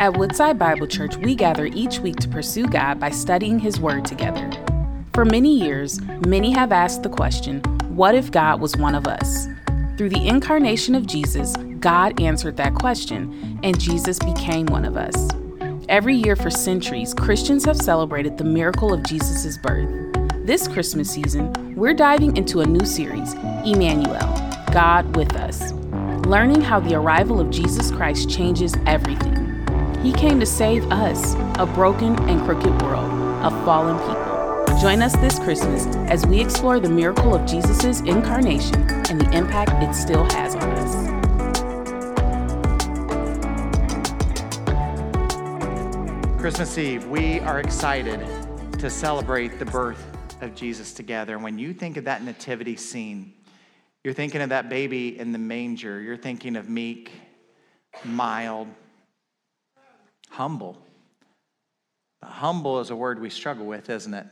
At Woodside Bible Church, we gather each week to pursue God by studying His Word together. For many years, many have asked the question what if God was one of us? Through the incarnation of Jesus, God answered that question, and Jesus became one of us. Every year for centuries, Christians have celebrated the miracle of Jesus' birth. This Christmas season, we're diving into a new series, Emmanuel, God with us, learning how the arrival of Jesus Christ changes everything. He came to save us, a broken and crooked world, a fallen people. Join us this Christmas as we explore the miracle of Jesus' incarnation and the impact it still has on us. Christmas Eve, we are excited to celebrate the birth of Jesus together. When you think of that nativity scene, you're thinking of that baby in the manger. You're thinking of meek, mild, humble. Humble is a word we struggle with, isn't it?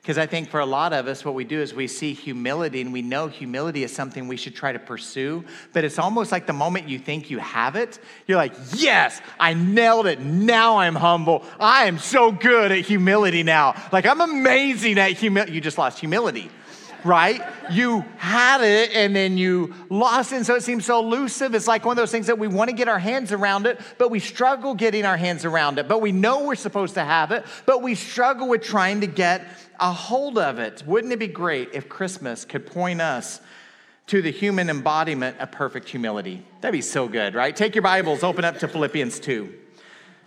Because I think for a lot of us, what we do is we see humility and we know humility is something we should try to pursue. But it's almost like the moment you think you have it, you're like, yes, I nailed it. Now I'm humble. I am so good at humility now. Like I'm amazing at humility. You just lost humility right? You had it and then you lost it. And so it seems so elusive. It's like one of those things that we want to get our hands around it, but we struggle getting our hands around it. But we know we're supposed to have it, but we struggle with trying to get a hold of it. Wouldn't it be great if Christmas could point us to the human embodiment of perfect humility? That'd be so good, right? Take your Bibles, open up to Philippians 2.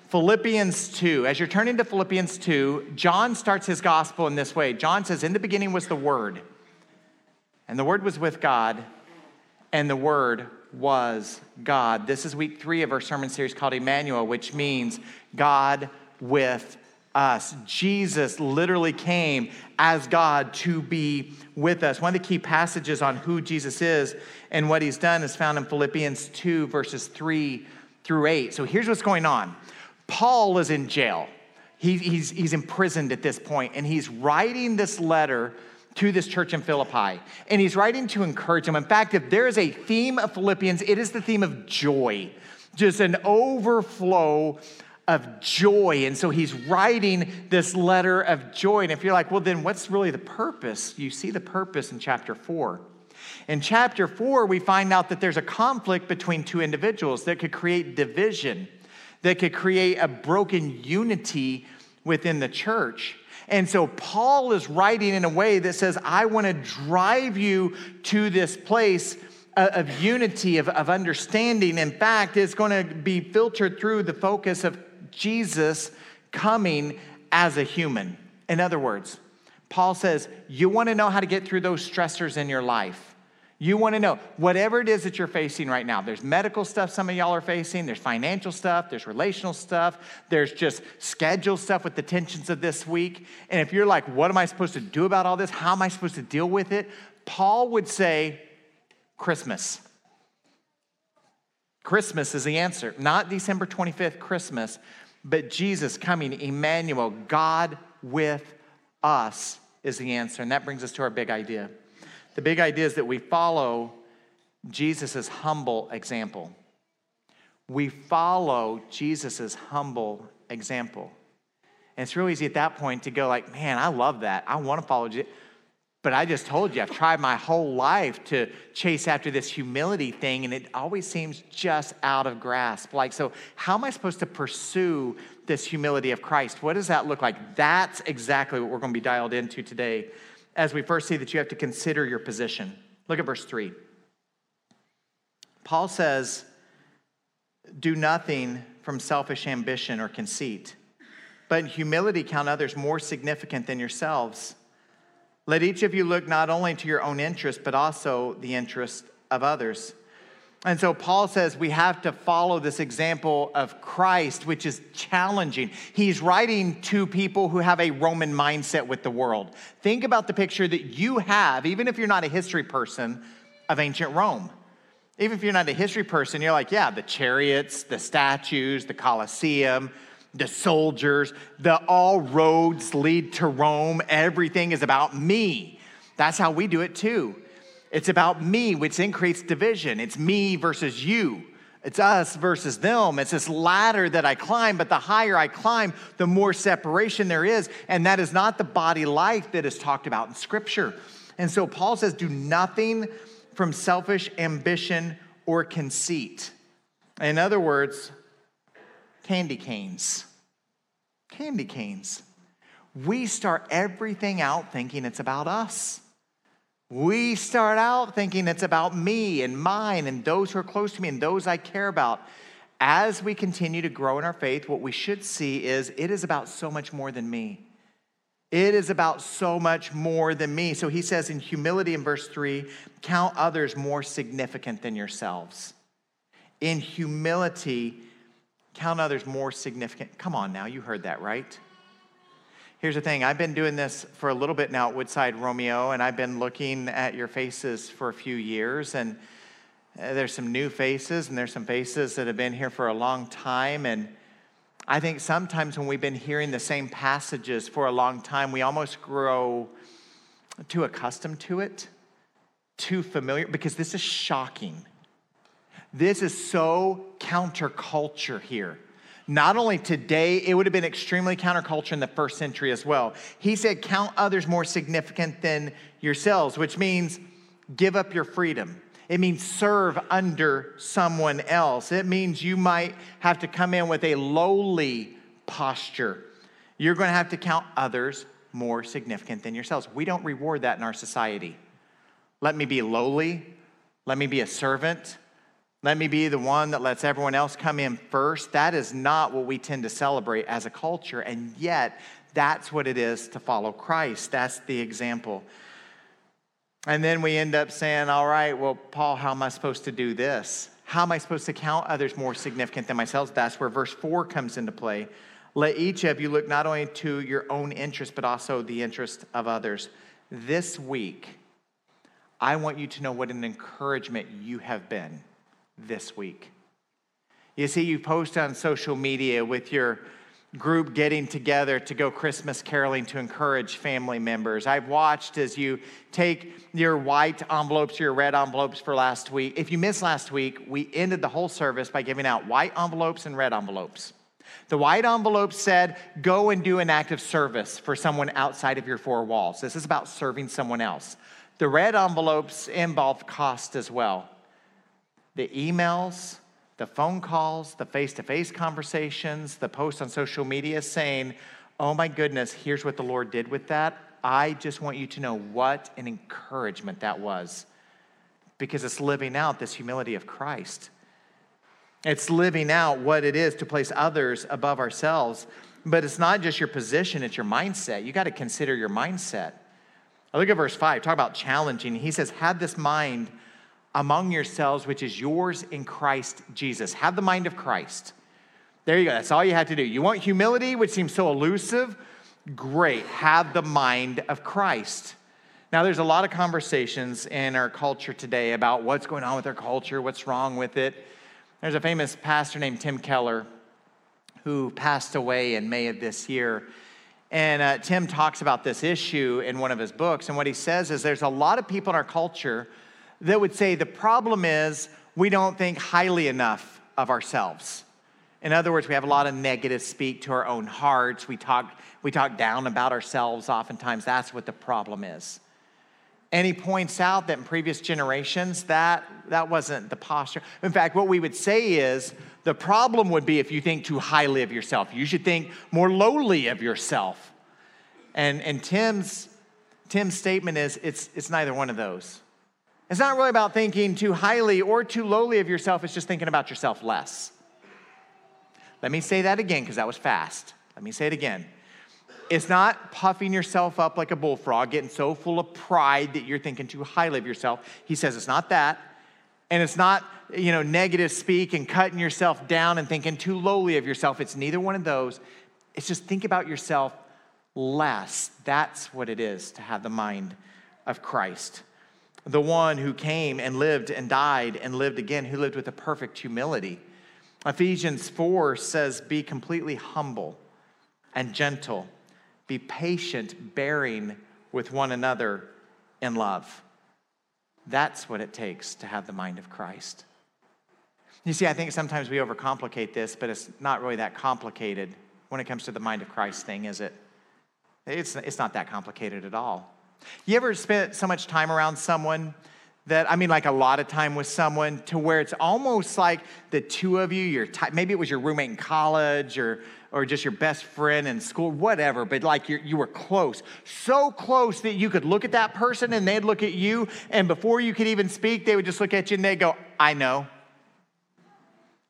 Philippians 2. As you're turning to Philippians 2, John starts his gospel in this way. John says, In the beginning was the Word and the Word was with God, and the Word was God. This is week three of our sermon series called Emmanuel, which means God with us. Jesus literally came as God to be with us. One of the key passages on who Jesus is and what he's done is found in Philippians 2, verses 3 through 8. So here's what's going on Paul is in jail, he, he's, he's imprisoned at this point, and he's writing this letter to this church in Philippi. And he's writing to encourage them. In fact, if there is a theme of Philippians, it is the theme of joy, just an overflow of joy. And so he's writing this letter of joy. And if you're like, well, then what's really the purpose? You see the purpose in chapter four. In chapter four, we find out that there's a conflict between two individuals that could create division, that could create a broken unity within the church. And so Paul is writing in a way that says, I want to drive you to this place of unity, of, of understanding. In fact, it's going to be filtered through the focus of Jesus coming as a human. In other words, Paul says, You want to know how to get through those stressors in your life. You want to know whatever it is that you're facing right now. There's medical stuff some of y'all are facing, there's financial stuff, there's relational stuff, there's just schedule stuff with the tensions of this week. And if you're like, what am I supposed to do about all this? How am I supposed to deal with it? Paul would say, Christmas. Christmas is the answer. Not December 25th, Christmas, but Jesus coming, Emmanuel, God with us is the answer. And that brings us to our big idea. The big idea is that we follow Jesus' humble example. We follow Jesus' humble example. And it's really easy at that point to go like, man, I love that. I want to follow Jesus. But I just told you, I've tried my whole life to chase after this humility thing, and it always seems just out of grasp. Like, so how am I supposed to pursue this humility of Christ? What does that look like? That's exactly what we're going to be dialed into today as we first see that you have to consider your position. Look at verse 3. Paul says, Do nothing from selfish ambition or conceit, but in humility count others more significant than yourselves. Let each of you look not only to your own interest, but also the interest of others. And so Paul says we have to follow this example of Christ, which is challenging. He's writing to people who have a Roman mindset with the world. Think about the picture that you have, even if you're not a history person, of ancient Rome. Even if you're not a history person, you're like, yeah, the chariots, the statues, the Colosseum, the soldiers, the all roads lead to Rome. Everything is about me. That's how we do it too. It's about me, which increases division. It's me versus you. It's us versus them. It's this ladder that I climb, but the higher I climb, the more separation there is. And that is not the body life that is talked about in Scripture. And so Paul says, do nothing from selfish ambition or conceit. In other words, candy canes. Candy canes. We start everything out thinking it's about us. We start out thinking it's about me and mine and those who are close to me and those I care about. As we continue to grow in our faith, what we should see is it is about so much more than me. It is about so much more than me. So he says in humility in verse 3 count others more significant than yourselves. In humility, count others more significant. Come on now, you heard that, right? Here's the thing I've been doing this for a little bit now at Woodside Romeo, and I've been looking at your faces for a few years. And uh, there's some new faces, and there's some faces that have been here for a long time. And I think sometimes when we've been hearing the same passages for a long time, we almost grow too accustomed to it, too familiar, because this is shocking. This is so counterculture here. Not only today, it would have been extremely counterculture in the first century as well. He said, Count others more significant than yourselves, which means give up your freedom. It means serve under someone else. It means you might have to come in with a lowly posture. You're going to have to count others more significant than yourselves. We don't reward that in our society. Let me be lowly. Let me be a servant. Let me be the one that lets everyone else come in first. That is not what we tend to celebrate as a culture. And yet, that's what it is to follow Christ. That's the example. And then we end up saying, All right, well, Paul, how am I supposed to do this? How am I supposed to count others more significant than myself? That's where verse 4 comes into play. Let each of you look not only to your own interest, but also the interest of others. This week, I want you to know what an encouragement you have been this week. You see, you post on social media with your group getting together to go Christmas caroling to encourage family members. I've watched as you take your white envelopes, your red envelopes for last week. If you missed last week, we ended the whole service by giving out white envelopes and red envelopes. The white envelope said, Go and do an act of service for someone outside of your four walls. This is about serving someone else. The red envelopes involved cost as well the emails, the phone calls, the face to face conversations, the posts on social media saying, Oh my goodness, here's what the Lord did with that. I just want you to know what an encouragement that was because it's living out this humility of Christ. It's living out what it is to place others above ourselves. But it's not just your position, it's your mindset. You got to consider your mindset. I look at verse 5, talk about challenging. He says, Have this mind among yourselves, which is yours in Christ Jesus. Have the mind of Christ. There you go. That's all you have to do. You want humility, which seems so elusive? Great. Have the mind of Christ. Now, there's a lot of conversations in our culture today about what's going on with our culture, what's wrong with it. There's a famous pastor named Tim Keller who passed away in May of this year. And uh, Tim talks about this issue in one of his books. And what he says is there's a lot of people in our culture that would say the problem is we don't think highly enough of ourselves. In other words, we have a lot of negative speak to our own hearts. We talk, we talk down about ourselves oftentimes. That's what the problem is. And he points out that in previous generations, that, that wasn't the posture. In fact, what we would say is the problem would be if you think too highly of yourself. You should think more lowly of yourself. And, and Tim's, Tim's statement is it's, it's neither one of those. It's not really about thinking too highly or too lowly of yourself, it's just thinking about yourself less. Let me say that again because that was fast. Let me say it again. It's not puffing yourself up like a bullfrog, getting so full of pride that you're thinking too highly of yourself. He says it's not that. And it's not, you know, negative speak and cutting yourself down and thinking too lowly of yourself. It's neither one of those. It's just think about yourself less. That's what it is to have the mind of Christ the one who came and lived and died and lived again, who lived with a perfect humility. Ephesians 4 says, Be completely humble and gentle, be patient, bearing with one another in love. That's what it takes to have the mind of Christ. You see, I think sometimes we overcomplicate this, but it's not really that complicated when it comes to the mind of Christ thing, is it? It's, it's not that complicated at all. You ever spent so much time around someone that, I mean, like a lot of time with someone to where it's almost like the two of you, you're t- maybe it was your roommate in college or, or just your best friend in school, whatever, but like you you were close. So close that you could look at that person and they'd look at you, and before you could even speak, they would just look at you and they'd go, I know.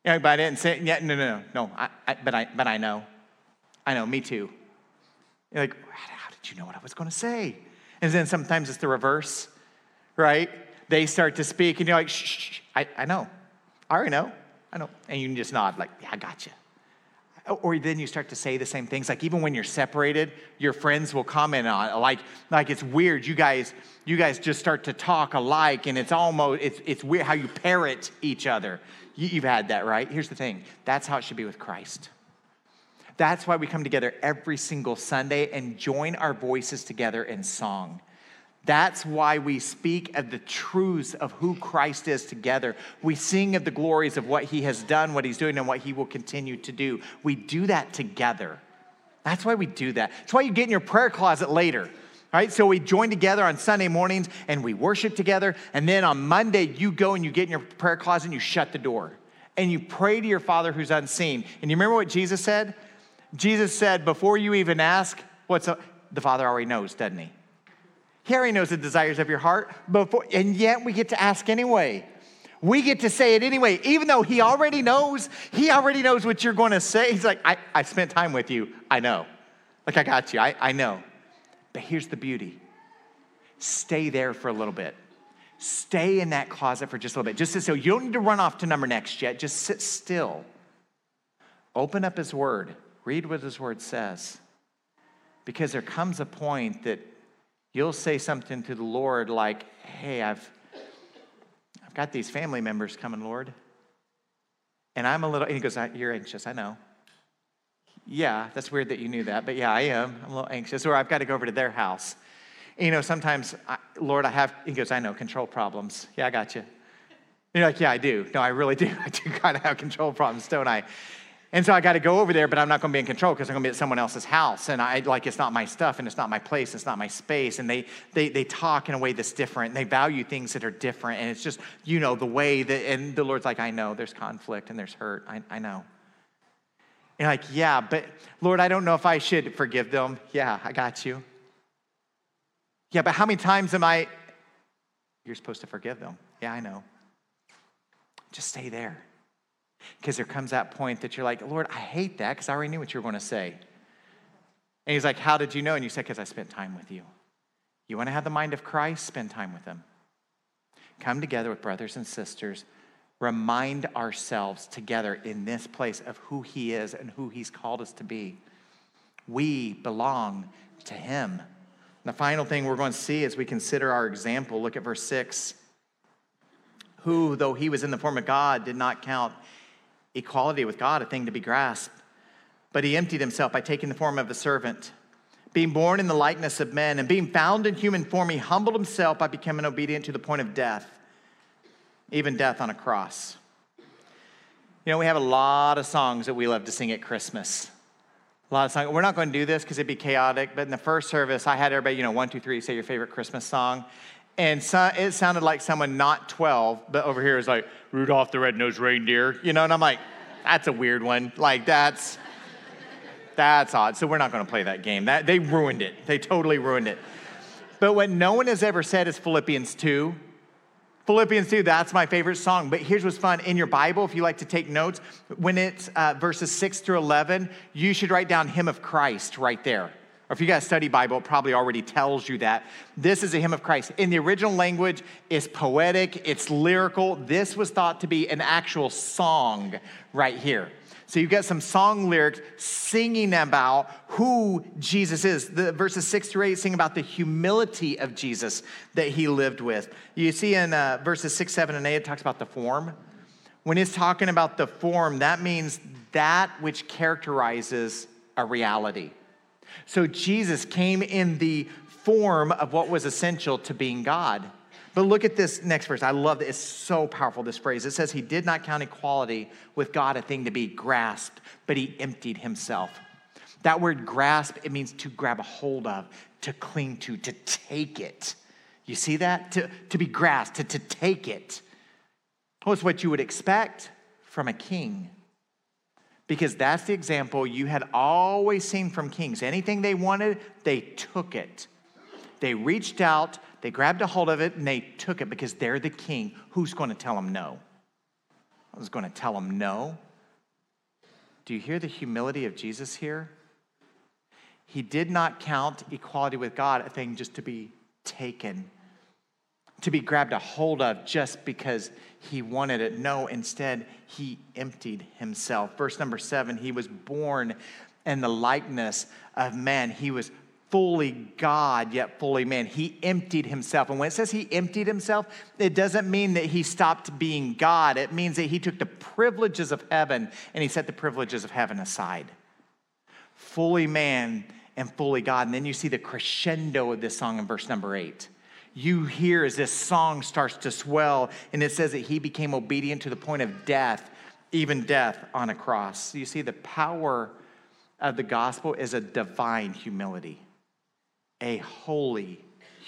Everybody didn't say, yeah, no, no, no, no, I, I, but, I, but I know. I know, me too. You're like, how did you know what I was going to say? And then sometimes it's the reverse, right? They start to speak, and you're like, shh, shh, shh. I, I know. I already know. I know. And you just nod, like, yeah, I got you. Or then you start to say the same things. Like even when you're separated, your friends will comment on it. Like, like it's weird. You guys, you guys just start to talk alike, and it's almost it's it's weird how you parrot each other. You, you've had that, right? Here's the thing. That's how it should be with Christ. That's why we come together every single Sunday and join our voices together in song. That's why we speak of the truths of who Christ is together. We sing of the glories of what he has done, what he's doing, and what he will continue to do. We do that together. That's why we do that. That's why you get in your prayer closet later. Right? So we join together on Sunday mornings and we worship together. And then on Monday, you go and you get in your prayer closet and you shut the door. And you pray to your Father who's unseen. And you remember what Jesus said? Jesus said, before you even ask, what's a, the Father already knows, doesn't he? He already knows the desires of your heart, before, and yet we get to ask anyway. We get to say it anyway, even though he already knows, he already knows what you're going to say. He's like, I, I spent time with you. I know. Like, I got you. I, I know. But here's the beauty stay there for a little bit. Stay in that closet for just a little bit. Just so you don't need to run off to number next yet. Just sit still. Open up his word. Read what his word says. Because there comes a point that you'll say something to the Lord like, hey, I've, I've got these family members coming, Lord. And I'm a little, and he goes, You're anxious, I know. Yeah, that's weird that you knew that, but yeah, I am. I'm a little anxious. Or I've got to go over to their house. And, you know, sometimes, I, Lord, I have, he goes, I know, control problems. Yeah, I got you. And you're like, Yeah, I do. No, I really do. I do kind of have control problems, don't I? And so I got to go over there, but I'm not going to be in control because I'm going to be at someone else's house. And I like it's not my stuff and it's not my place, it's not my space. And they they they talk in a way that's different. And they value things that are different. And it's just, you know, the way that and the Lord's like, I know there's conflict and there's hurt. I, I know. And like, yeah, but Lord, I don't know if I should forgive them. Yeah, I got you. Yeah, but how many times am I? You're supposed to forgive them. Yeah, I know. Just stay there. Because there comes that point that you're like, Lord, I hate that because I already knew what you were going to say. And he's like, How did you know? And you said, Because I spent time with you. You want to have the mind of Christ? Spend time with him. Come together with brothers and sisters. Remind ourselves together in this place of who he is and who he's called us to be. We belong to him. And the final thing we're going to see as we consider our example, look at verse 6. Who, though he was in the form of God, did not count equality with God a thing to be grasped. But he emptied himself by taking the form of a servant. Being born in the likeness of men and being found in human form, he humbled himself by becoming obedient to the point of death, even death on a cross. You know, we have a lot of songs that we love to sing at Christmas. A lot of songs. We're not going to do this because it'd be chaotic, but in the first service, I had everybody, you know, one, two, three, say your favorite Christmas song. And so, it sounded like someone not 12, but over here is like, Rudolph the Red-Nosed Reindeer, you know, and I'm like, that's a weird one. Like, that's, that's odd. So we're not going to play that game. That, they ruined it. They totally ruined it. But what no one has ever said is Philippians 2. Philippians 2, that's my favorite song. But here's what's fun. In your Bible, if you like to take notes, when it's uh, verses 6 through 11, you should write down Hymn of Christ right there or if you a study Bible, it probably already tells you that. This is a hymn of Christ. In the original language, it's poetic, it's lyrical. This was thought to be an actual song right here. So you've got some song lyrics singing about who Jesus is. The verses six through eight sing about the humility of Jesus that he lived with. You see in uh, verses six, seven, and eight, it talks about the form. When it's talking about the form, that means that which characterizes a reality. So Jesus came in the form of what was essential to being God. But look at this next verse. I love it. It's so powerful, this phrase. It says, He did not count equality with God a thing to be grasped, but He emptied Himself. That word grasp, it means to grab a hold of, to cling to, to take it. You see that? To, to be grasped, to, to take it. Well, it's what you would expect from a king. Because that's the example you had always seen from kings. Anything they wanted, they took it. They reached out, they grabbed a hold of it, and they took it because they're the king. Who's going to tell them no? I was going to tell them no. Do you hear the humility of Jesus here? He did not count equality with God a thing just to be taken, to be grabbed a hold of just because he wanted it. No, instead, he emptied himself. Verse number seven, he was born in the likeness of man. He was fully God, yet fully man. He emptied himself. And when it says he emptied himself, it doesn't mean that he stopped being God. It means that he took the privileges of heaven and he set the privileges of heaven aside. Fully man and fully God. And then you see the crescendo of this song in verse number eight. You hear as this song starts to swell, and it says that he became obedient to the point of death, even death on a cross. You see, the power of the gospel is a divine humility, a holy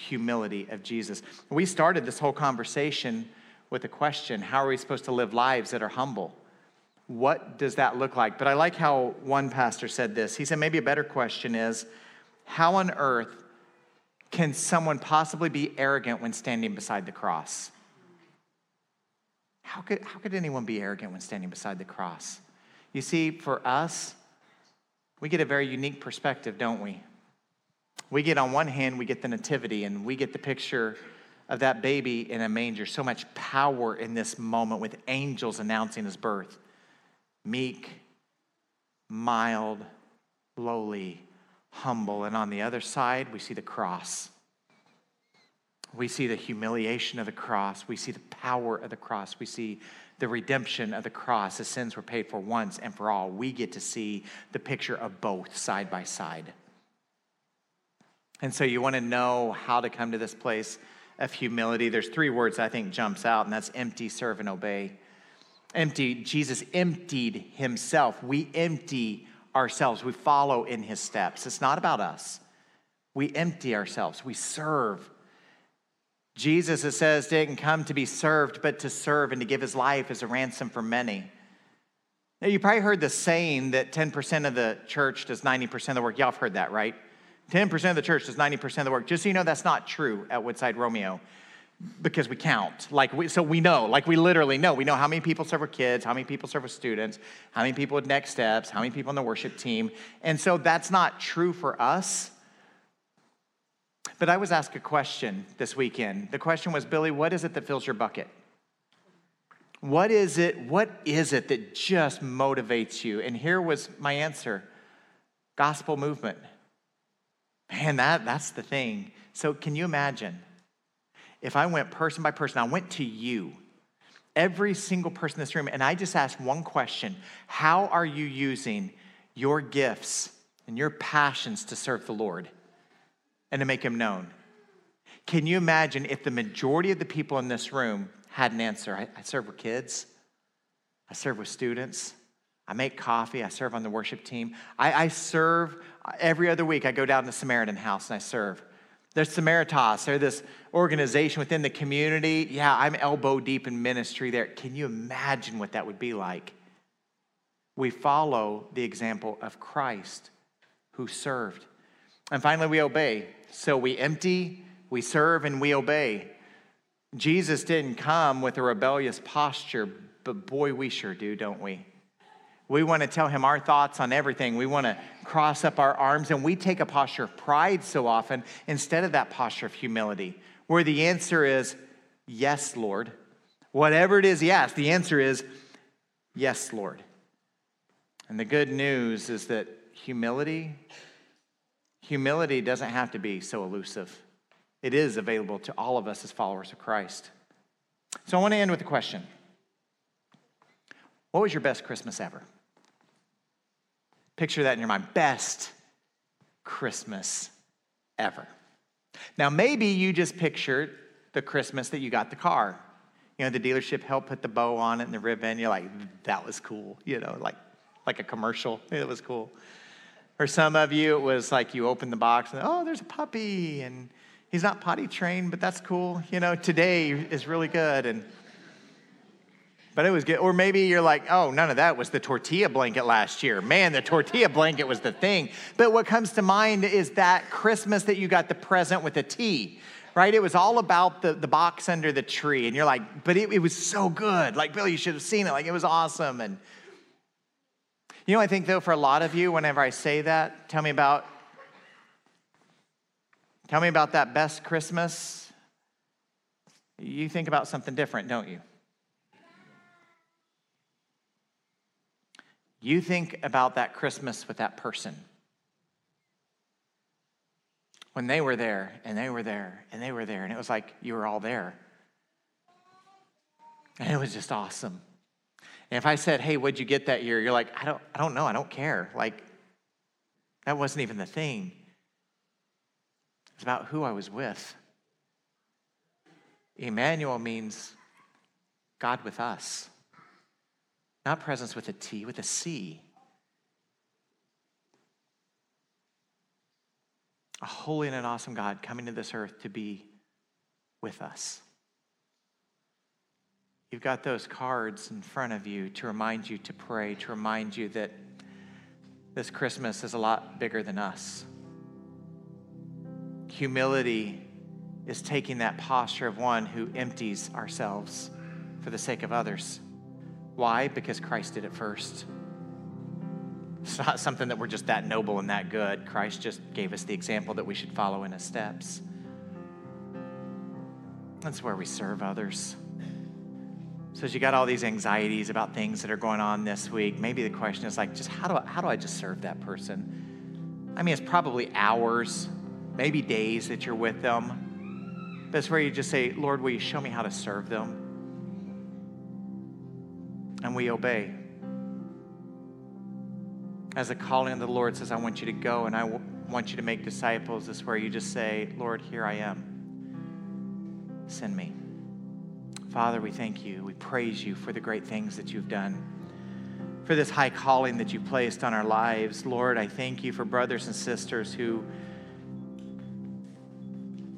humility of Jesus. We started this whole conversation with a question How are we supposed to live lives that are humble? What does that look like? But I like how one pastor said this. He said, maybe a better question is, how on earth can someone possibly be arrogant when standing beside the cross? How could, how could anyone be arrogant when standing beside the cross? You see, for us, we get a very unique perspective, don't we? We get, on one hand, we get the nativity and we get the picture of that baby in a manger. So much power in this moment with angels announcing his birth meek, mild, lowly, humble. And on the other side, we see the cross. We see the humiliation of the cross. We see the power of the cross. We see the redemption of the cross. The sins were paid for once and for all. We get to see the picture of both side by side. And so you want to know how to come to this place of humility. There's three words I think jumps out, and that's empty, serve, and obey empty. Jesus emptied himself. We empty ourselves. We follow in his steps. It's not about us. We empty ourselves. We serve. Jesus, it says, didn't come to be served, but to serve and to give his life as a ransom for many. Now, you probably heard the saying that 10% of the church does 90% of the work. Y'all have heard that, right? 10% of the church does 90% of the work. Just so you know, that's not true at Woodside Romeo because we count. Like we, so we know, like we literally know. We know how many people serve with kids, how many people serve with students, how many people with next steps, how many people on the worship team. And so that's not true for us. But I was asked a question this weekend. The question was, Billy, what is it that fills your bucket? What is it? What is it that just motivates you? And here was my answer gospel movement. Man, that, that's the thing. So, can you imagine? If I went person by person, I went to you, every single person in this room, and I just asked one question How are you using your gifts and your passions to serve the Lord and to make Him known? Can you imagine if the majority of the people in this room had an answer? I, I serve with kids, I serve with students. I make coffee. I serve on the worship team. I, I serve every other week. I go down to the Samaritan House and I serve. There's Samaritas. They're this organization within the community. Yeah, I'm elbow deep in ministry there. Can you imagine what that would be like? We follow the example of Christ who served. And finally, we obey. So we empty, we serve, and we obey. Jesus didn't come with a rebellious posture, but boy, we sure do, don't we? We want to tell him our thoughts on everything. We want to cross up our arms, and we take a posture of pride so often instead of that posture of humility, where the answer is, Yes, Lord. Whatever it is yes, the answer is, Yes, Lord. And the good news is that humility, humility doesn't have to be so elusive. It is available to all of us as followers of Christ. So I want to end with a question. What was your best Christmas ever? Picture that in your mind. Best Christmas ever. Now, maybe you just pictured the Christmas that you got the car. You know, the dealership helped put the bow on it and the ribbon. You're like, that was cool. You know, like like a commercial. It was cool. For some of you, it was like you open the box and oh, there's a puppy and he's not potty trained, but that's cool. You know, today is really good and but it was good. Or maybe you're like, oh, none of that was the tortilla blanket last year. Man, the tortilla blanket was the thing. But what comes to mind is that Christmas that you got the present with a T, right? It was all about the, the box under the tree. And you're like, but it, it was so good. Like, Bill, you should have seen it. Like, it was awesome. And you know, I think though, for a lot of you, whenever I say that, tell me about tell me about that best Christmas. You think about something different, don't you? You think about that Christmas with that person. When they were there, and they were there, and they were there, and it was like you were all there. And it was just awesome. And if I said, hey, what'd you get that year? You're like, I don't, I don't know, I don't care. Like, that wasn't even the thing. It's about who I was with. Emmanuel means God with us. Not presents with a T, with a C. A holy and an awesome God coming to this earth to be with us. You've got those cards in front of you to remind you to pray, to remind you that this Christmas is a lot bigger than us. Humility is taking that posture of one who empties ourselves for the sake of others. Why? Because Christ did it first. It's not something that we're just that noble and that good. Christ just gave us the example that we should follow in his steps. That's where we serve others. So as you got all these anxieties about things that are going on this week, maybe the question is like, just how do I, how do I just serve that person? I mean, it's probably hours, maybe days that you're with them. It's where you just say, Lord, will you show me how to serve them? And we obey. As a calling of the Lord says, I want you to go and I want you to make disciples, is where you just say, Lord, here I am. Send me. Father, we thank you. We praise you for the great things that you've done, for this high calling that you've placed on our lives. Lord, I thank you for brothers and sisters who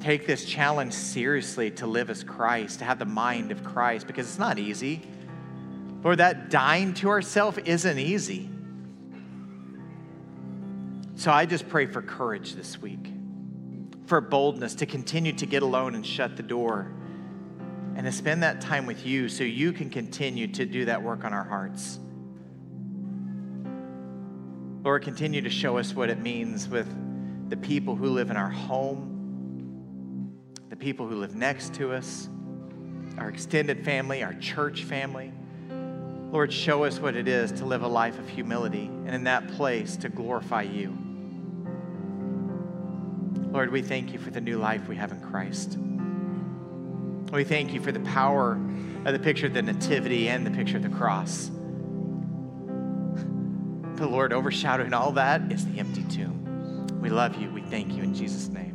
take this challenge seriously to live as Christ, to have the mind of Christ, because it's not easy. Lord, that dying to ourselves isn't easy. So I just pray for courage this week, for boldness to continue to get alone and shut the door, and to spend that time with you so you can continue to do that work on our hearts. Lord, continue to show us what it means with the people who live in our home, the people who live next to us, our extended family, our church family. Lord, show us what it is to live a life of humility and in that place to glorify you. Lord, we thank you for the new life we have in Christ. We thank you for the power of the picture of the Nativity and the picture of the cross. The Lord, overshadowing all that is the empty tomb. We love you. We thank you in Jesus' name.